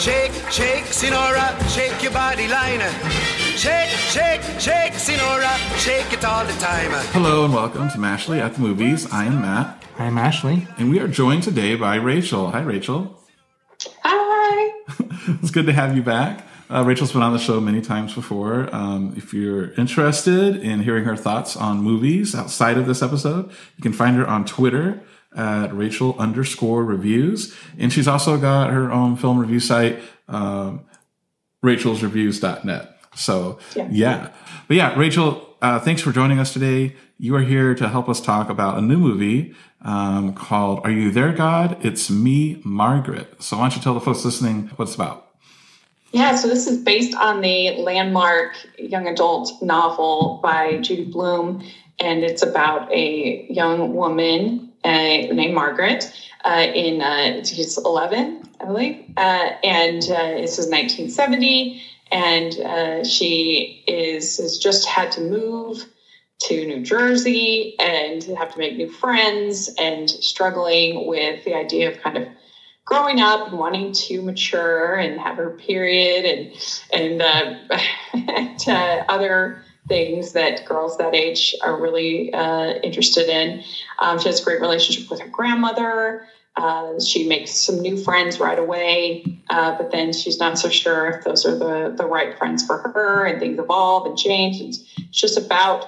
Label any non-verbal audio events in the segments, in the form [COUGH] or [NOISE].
shake, shake, Sinora, shake your body line. Shake, shake, shake, Sinora, shake it all the time. Hello and welcome to Mashley at the Movies. I am Matt, I'm Ashley. and we are joined today by Rachel. Hi, Rachel. Hi. [LAUGHS] It's good to have you back. Uh, Rachel's been on the show many times before. Um, if you're interested in hearing her thoughts on movies outside of this episode, you can find her on Twitter at Rachel underscore reviews. And she's also got her own film review site, um, rachelsreviews.net. So, Yeah. yeah. But yeah, Rachel, uh, thanks for joining us today. You are here to help us talk about a new movie um, called Are You There, God? It's Me, Margaret. So, why don't you tell the folks listening what it's about? Yeah, so this is based on the landmark young adult novel by Judy Blume, and it's about a young woman named Margaret. Uh, in uh, she's 11, I believe, uh, and uh, this is 1970, and uh, she is has just had to move to New Jersey and have to make new friends and struggling with the idea of kind of growing up and wanting to mature and have her period and and, uh, [LAUGHS] and uh, other things that girls that age are really uh, interested in. Um, she has a great relationship with her grandmother. Uh, she makes some new friends right away, uh, but then she's not so sure if those are the, the right friends for her, and things evolve and change. It's just about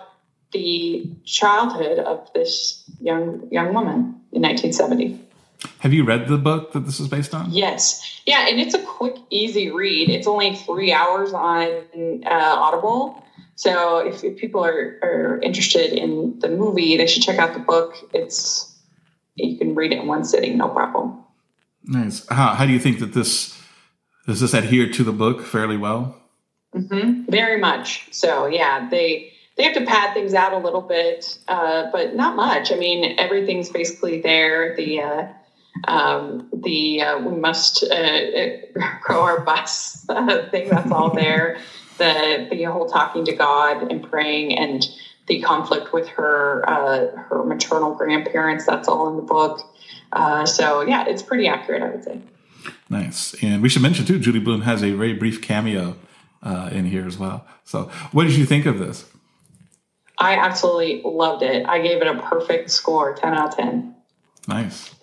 the childhood of this young young woman in 1970. Have you read the book that this is based on? Yes. Yeah, and it's a quick, easy read. It's only three hours on uh, Audible. So if, if people are, are interested in the movie, they should check out the book. It's you can read it in one sitting, no problem. Nice. How, how do you think that this does this adhere to the book fairly well? hmm Very much. So yeah, they they have to pad things out a little bit, uh, but not much. I mean, everything's basically there. The uh, um, the uh, we must uh, [LAUGHS] grow our bus thing that's all [LAUGHS] there. The the whole talking to God and praying and the conflict with her uh, her maternal grandparents that's all in the book. Uh, so yeah, it's pretty accurate, I would say. Nice. And we should mention too, Judy Blume has a very brief cameo uh, in here as well. So, what did you think of this? I absolutely loved it. I gave it a perfect score, ten out of ten. Nice.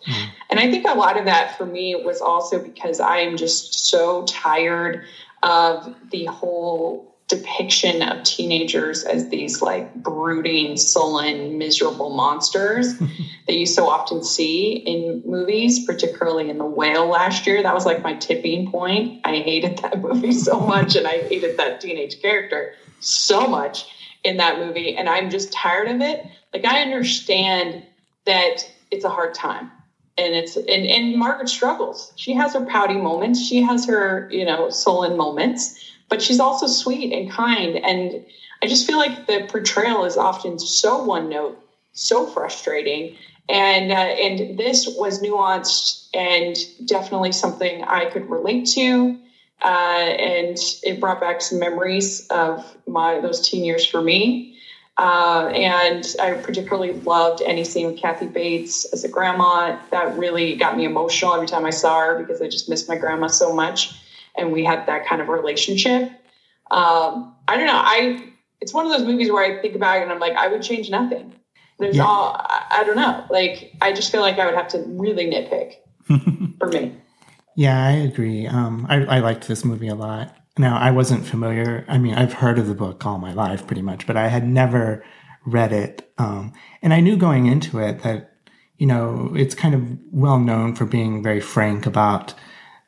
And I think a lot of that for me was also because I am just so tired of the whole depiction of teenagers as these like brooding, sullen, miserable monsters [LAUGHS] that you so often see in movies, particularly in The Whale last year. That was like my tipping point. I hated that movie so much, and I hated that teenage character so much in that movie. And I'm just tired of it. Like, I understand that it's a hard time and it's and, and Margaret struggles. She has her pouty moments. She has her, you know, sullen moments, but she's also sweet and kind. And I just feel like the portrayal is often so one note, so frustrating. And uh, and this was nuanced and definitely something I could relate to. Uh, and it brought back some memories of my those teen years for me. Uh, and I particularly loved any scene with Kathy Bates as a grandma. That really got me emotional every time I saw her because I just missed my grandma so much, and we had that kind of relationship. Um, I don't know. I it's one of those movies where I think about it and I'm like, I would change nothing. There's Yeah. all I, I don't know. Like I just feel like I would have to really nitpick [LAUGHS] for me. Yeah, I agree. Um, I, I liked this movie a lot. Now, I wasn't familiar. I mean, I've heard of the book all my life, pretty much, but I had never read it. Um, and I knew going into it that, you know, it's kind of well known for being very frank about,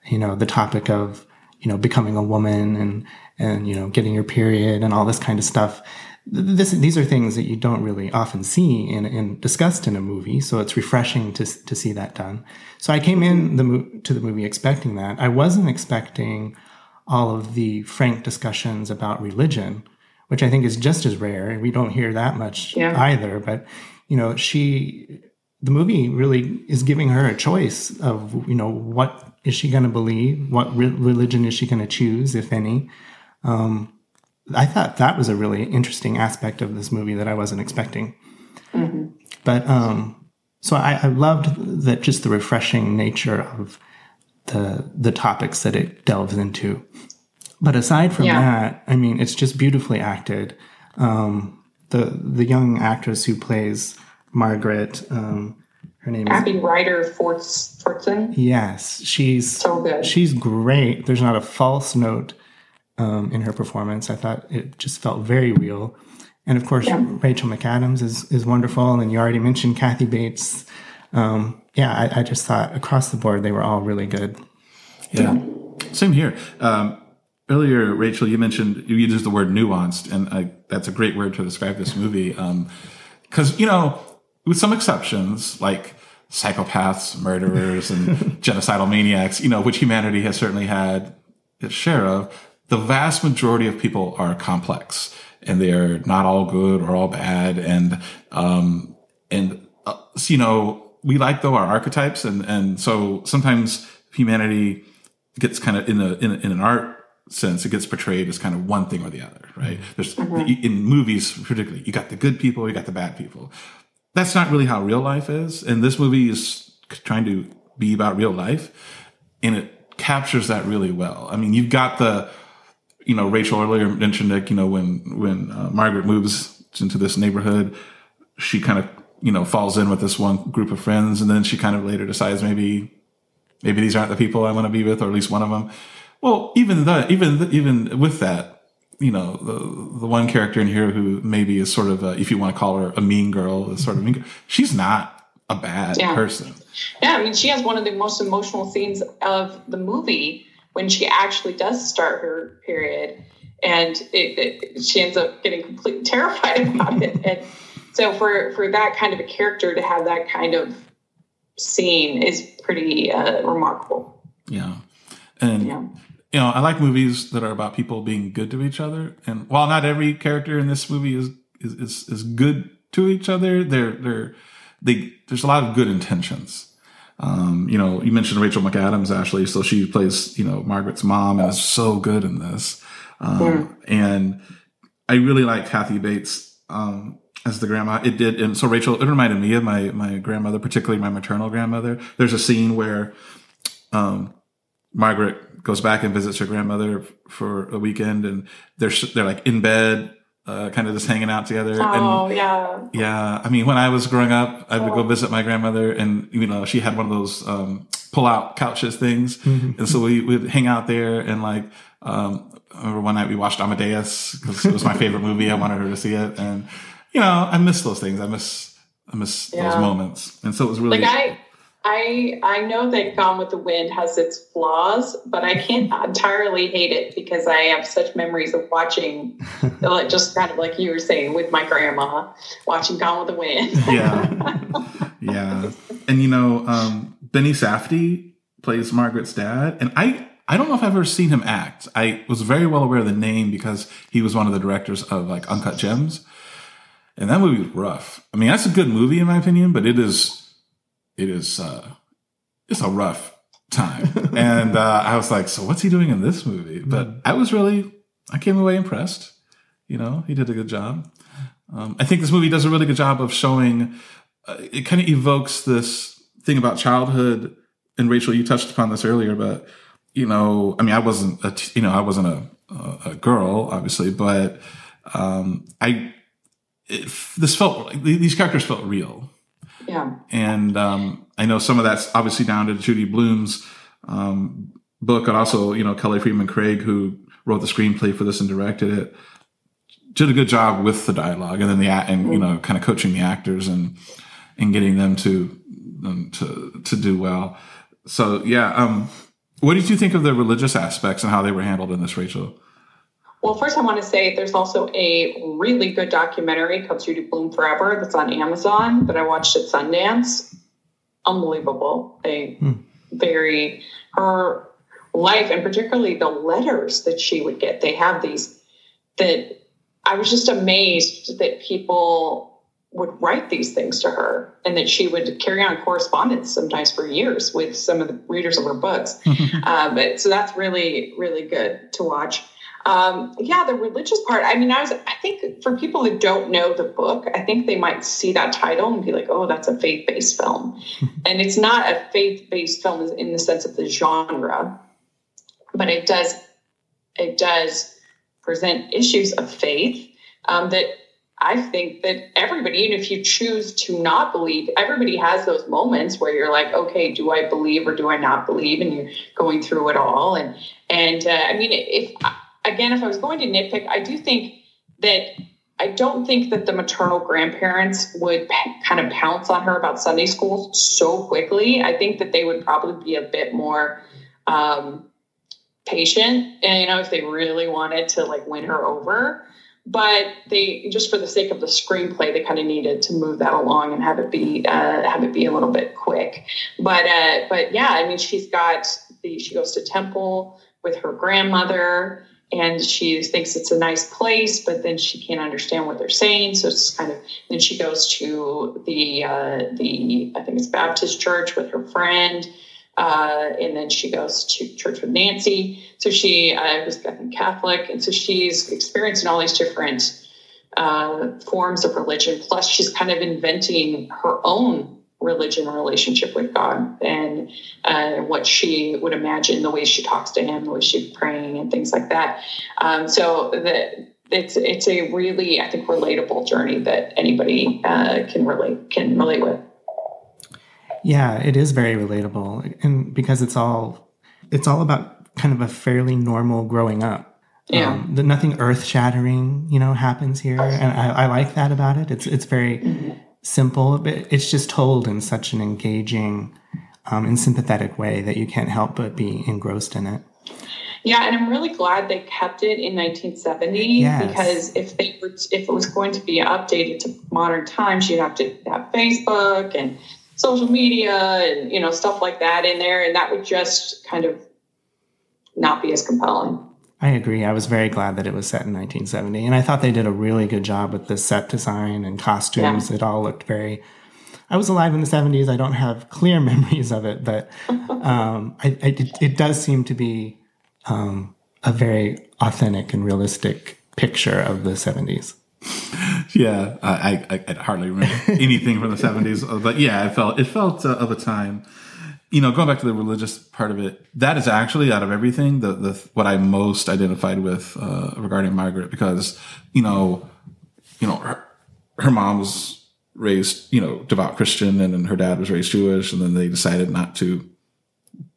you know, the topic of, you know, becoming a woman and, and, you know, getting your period and all this kind of stuff. This, these are things that you don't really often see in, in discussed in a movie, so it's refreshing to to see that done. So I came in the to the movie expecting that. I wasn't expecting all of the frank discussions about religion, which I think is just as rare. We don't hear that much Yeah. either. But you know, she, the movie really is giving her a choice of you know what is she going to believe, what re- religion is she going to choose, if any. Um, I thought that was a really interesting aspect of this movie that I wasn't expecting. But um, so I, I loved that just the refreshing nature of the the topics that it delves into. But aside from Yeah. that, I mean, it's just beautifully acted. Um, the the young actress who plays Margaret, um, her name is Abby Ryder Fortson. yes, she's So good. she's great. There's not a false note um, in her performance. I thought it just felt very real. And of course, Yeah. Rachel McAdams is is wonderful. And you already mentioned Kathy Bates. Um, yeah, I, I just thought across the board they were all really good. Yeah. Same here. Um, earlier, Rachel, you mentioned you used the word nuanced, and I, that's a great word to describe this movie. Because you know, with some exceptions, like psychopaths, murderers, and [LAUGHS] genocidal maniacs, you know, which humanity has certainly had its share of, the vast majority of people are complex, and they are not all good or all bad, and um, and uh, you know, we like though our archetypes, and and so sometimes humanity gets kind of in a in, in an art sense, it gets portrayed as kind of one thing or the other, right? There's in movies particularly, you got the good people, you got the bad people. That's not really how real life is, and this movie is trying to be about real life, and it captures that really well. I mean, you've got the you know, Rachel earlier mentioned that, you know, when, when uh, Margaret moves into this neighborhood, she kind of, you know, falls in with this one group of friends. And then she kind of later decides maybe, maybe these aren't the people I want to be with, or at least one of them. Well, even that, even, even with that, you know, the, the one character in here who maybe is sort of, a, if you want to call her a mean girl, is sort of mean, girl, she's not a bad Yeah. person. Yeah, I mean, she has one of the most emotional scenes of the movie when she actually does start her period, and it, it, she ends up getting completely [LAUGHS] terrified about it. And so, for for that kind of a character to have that kind of scene is pretty uh, remarkable. Yeah. And, Yeah. you know, I like movies that are about people being good to each other. And while not every character in this movie is is is, is good to each other, they're they're they there's a lot of good intentions. Um, you know, you mentioned Rachel McAdams, Ashley, so she plays, you know, Margaret's mom and is so good in this. Um, and I really like Kathy Bates um, as the grandma. It did, and so Rachel, it reminded me of my my grandmother, particularly my maternal grandmother. There's a scene where um, Margaret goes back and visits her grandmother for a weekend, and they're they're like in bed, uh, kind of just hanging out together. Oh and yeah, yeah, I mean, when I was growing up, I would go visit my grandmother, and you know, she had one of those um, pull-out couches things, and so we would hang out there, and like, um, I remember one night we watched Amadeus because it was my favorite movie. I wanted her to see it, and you know, I miss those things. I miss, I miss Yeah. those moments, and so it was really like I. I I know that Gone with the Wind has its flaws, but I can't [LAUGHS] entirely hate it because I have such memories of watching, [LAUGHS] like just kind of like you were saying with my grandma, watching Gone with the Wind. yeah [LAUGHS] yeah and you know um benny safdie plays margaret's dad and i i don't know if i've ever seen him act i was very well aware of the name because he was one of the directors of like uncut gems and that movie was rough. I mean that's a good movie in my opinion but it is it is uh it's a rough time. [LAUGHS] And uh i was like so what's he doing in this movie? But i was really i came away impressed. You know he did a good job. Um, i think this movie does a really good job of showing uh, it kind of evokes this thing about childhood. And rachel you touched upon this earlier but you know i mean i wasn't a t- you know i wasn't a, a, a girl obviously but um i it, this felt like these characters felt real yeah, and um, I know some of that's obviously down to Judy Blume's um, book, and also you know Kelly Fremon Craig, who wrote the screenplay for this and directed it, did a good job with the dialogue, and then the and you know kind of coaching the actors and and getting them to um, to to do well. So yeah, um, what did you think of the religious aspects and how they were handled in this, Rachel? Well, first, I want to say there's also a really good documentary called Judy Blume Forever that's on Amazon that I watched at Sundance. Unbelievable. A very, her life, and particularly the letters that she would get. They have these that I was just amazed that people would write these things to her and that she would carry on correspondence sometimes for years with some of the readers of her books. [LAUGHS] uh, but so that's really, really good to watch. Um, yeah, the religious part. I mean, I was. I think for people that don't know the book, I think they might see that title and be like, "Oh, that's a faith-based film," [LAUGHS] and it's not a faith-based film in the sense of the genre, but it does. It does present issues of faith um, that I think that everybody, even if you choose to not believe, everybody has those moments where you're like, okay, do I believe or do I not believe? And you're going through it all. And and uh, I mean, if again, if I was going to nitpick, I do think that I don't think that the maternal grandparents would p- kind of pounce on her about Sunday school so quickly. I think that they would probably be a bit more um, patient, and you know, if they really wanted to like win her over. But they just for the sake of the screenplay they kind of needed to move that along and have it be uh, have it be a little bit quick. But uh, but yeah i mean she's got the she goes to temple with her grandmother and she thinks it's a nice place but then she can't understand what they're saying so it's kind of then she goes to the uh, the i think it's baptist church with her friend uh, and then she goes to church with Nancy. So she uh, was Catholic, and so she's experiencing all these different uh, forms of religion. Plus, she's kind of inventing her own religion relationship with God and uh, what she would imagine, the way she talks to Him, the way she's praying, and things like that. Um, so the it's it's a really I think relatable journey that anybody uh, can relate can relate with. Yeah, it is very relatable, and because it's all it's all about kind of a fairly normal growing up. Yeah, um, the, nothing earth shattering, you know, happens here, and I, I, like that about it. It's it's very mm-hmm. Simple, but it's just told in such an engaging um, and sympathetic way that you can't help but be engrossed in it. Yeah, and I'm really glad they kept it in 1970 yes. because if they were, if it was going to be updated to modern times, you'd have to have Facebook and social media and you know stuff like that in there and that would just kind of not be as compelling i agree i was very glad that it was set in 1970 and i thought they did a really good job with the set design and costumes yeah. it all looked very i was alive in the 70s i don't have clear [LAUGHS] memories of it but [LAUGHS] um, I, I, it, it, does seem to be um, a very authentic and realistic picture of the 70s yeah, I, I, I, hardly remember [LAUGHS] anything from the seventies, but yeah, it felt it felt uh, of a time. You know, going back to the religious part of it, that is actually out of everything the the what I most identified with uh, regarding Margaret because you know, you know, her, her mom was raised you know devout Christian and then her dad was raised Jewish, and then they decided not to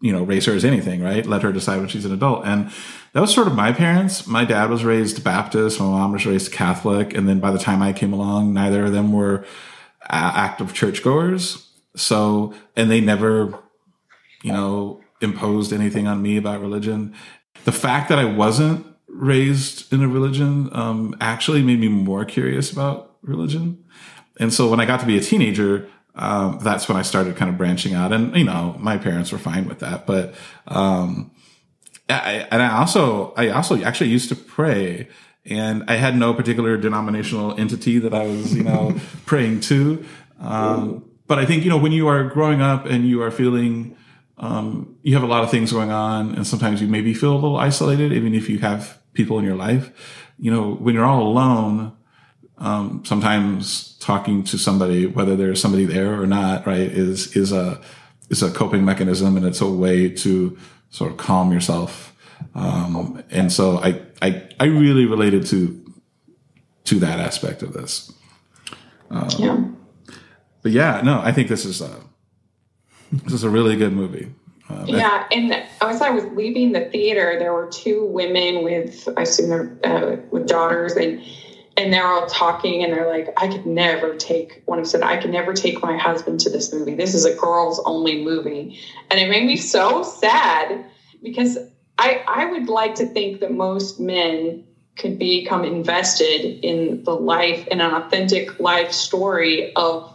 you know, raise her as anything, right? Let her decide when she's an adult. And that was sort of my parents. My dad was raised Baptist. My mom was raised Catholic. And then by the time I came along, neither of them were active churchgoers. So, and they never, you know, imposed anything on me about religion. The fact that I wasn't raised in a religion um, actually made me more curious about religion. And so when I got to be a teenager, um, that's when I started kind of branching out. And, you know, my parents were fine with that. But, um, I, and I also, I also actually used to pray and I had no particular denominational entity that I was, you know, [LAUGHS] praying to. Um, but I think, you know, when you are growing up and you are feeling, um, you have a lot of things going on and sometimes you maybe feel a little isolated, even if you have people in your life, you know, when you're all alone, um, sometimes talking to somebody, whether there's somebody there or not, right, is is a is a coping mechanism, and it's a way to sort of calm yourself. Um, and so I, I I really related to to that aspect of this. Um, yeah. But yeah, no, I think this is a this is a really good movie. Uh, yeah, and as I was leaving the theater, there were two women with I assume uh, with daughters, and and they're all talking and they're like i could never take one of said i could never take my husband to this movie. This is a girls only movie. And it made me so sad because i i would like to think that most men could become invested in the life in an authentic life story of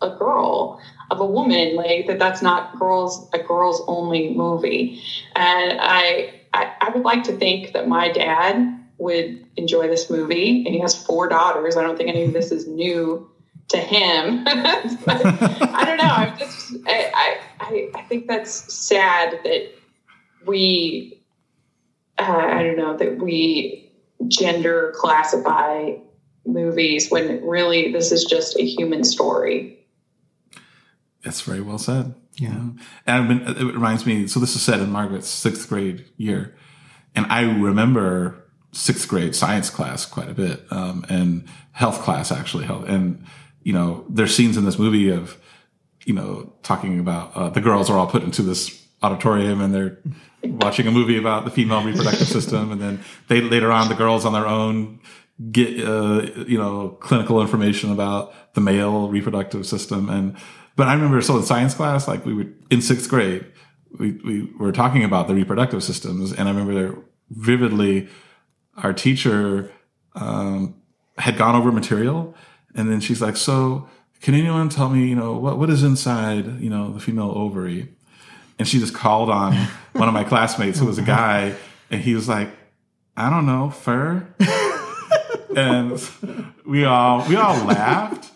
a girl of a woman like that that's not girls a girls only movie and I, I i would like to think that my dad would enjoy this movie. And he has four daughters. I don't think any of this is new to him. [LAUGHS] I don't know. I'm just, I, I, I think that's sad that we, uh, I don't know that we gender classify movies when really this is just a human story. That's very well said. Yeah. And I've been, it reminds me, so this is said in Margaret's sixth grade year. And I remember sixth grade science class quite a bit, um, and health class actually. Health. And, you know, there's scenes in this movie of, you know, talking about uh, the girls are all put into this auditorium and they're watching a movie about the female reproductive system. And then they later on, the girls on their own get, uh, you know, clinical information about the male reproductive system. And, but I remember, so in science class, like we were in sixth grade, we, we were talking about the reproductive systems. And I remember vividly our teacher, um, had gone over material and then she's like, so can anyone tell me, you know, what, what is inside, you know, the female ovary? And she just called on [LAUGHS] one of my classmates who was a guy and he was like, I don't know, fur. [LAUGHS] and we all, we all laughed.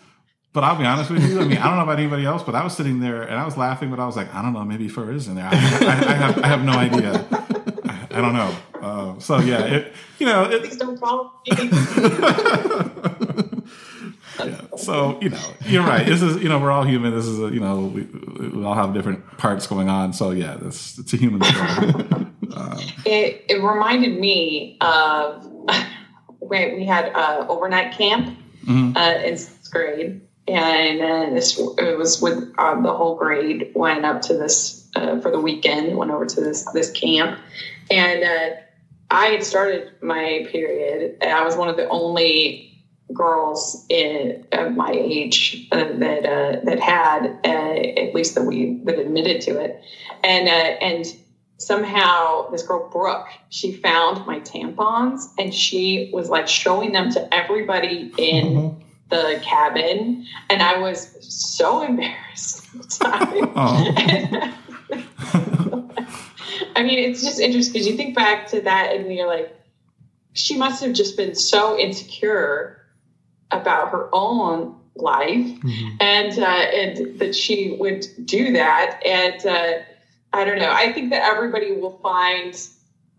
But I'll be honest with you. I mean, I don't know about anybody else, but I was sitting there and I was laughing, but I was like, I don't know, maybe fur is in there. I, I, I have, I have no idea. I, I don't know. Uh, so yeah, it, you know, it, Please don't me. [LAUGHS] yeah. So you know, you're right. This is you know, we're all human. This is a, you know, we, we all have different parts going on. So yeah, this it's a human story. [LAUGHS] it, it reminded me of [LAUGHS] when we had uh, overnight camp uh, in sixth grade, and this it was with uh, the whole grade went up to this uh, for the weekend. Went over to this this camp, and uh, I had started my period, and I was one of the only girls in of my age uh, that that had at least that we that admitted to it, and and somehow this girl Brooke she found my tampons and she was like showing them to everybody in the cabin, and I was so embarrassed. time. [LAUGHS] [LAUGHS] I mean, it's just interesting because you think back to that and you're like, she must have just been so insecure about her own life. And uh, and that she would do that. And uh, I don't know. I think that everybody will find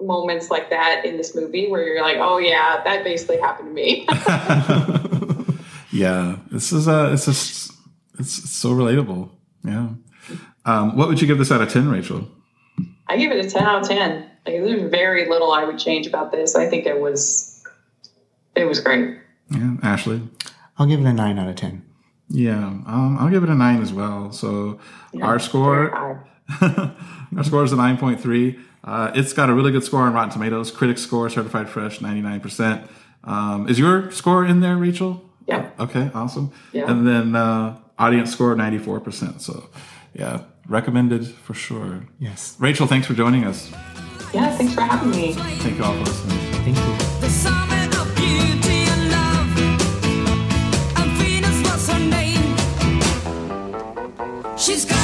moments like that in this movie where you're like oh yeah that basically happened to me [LAUGHS] yeah, this is a it's just it's, it's so relatable. Yeah. Um, what would you give this out of ten, Rachel? I give it a 10 out of 10 like there's very little I would change about this I think it was it was great Yeah, Ashley. I'll give it a nine out of ten. Yeah, um, I'll give it a nine as well. So our score, [LAUGHS] our score is a nine point three. Uh, it's got a really good score on Rotten Tomatoes. Critics score, certified fresh, ninety nine percent. Um, is your score in there, Rachel? Yeah. Okay, awesome. Yeah. And then uh, audience score ninety four percent. So yeah, recommended for sure. Yes. Rachel, thanks for joining us. yeah thanks for having me Thank you all for listening. Thank you. The summit of beauty and love. And Venus was her name. She's got it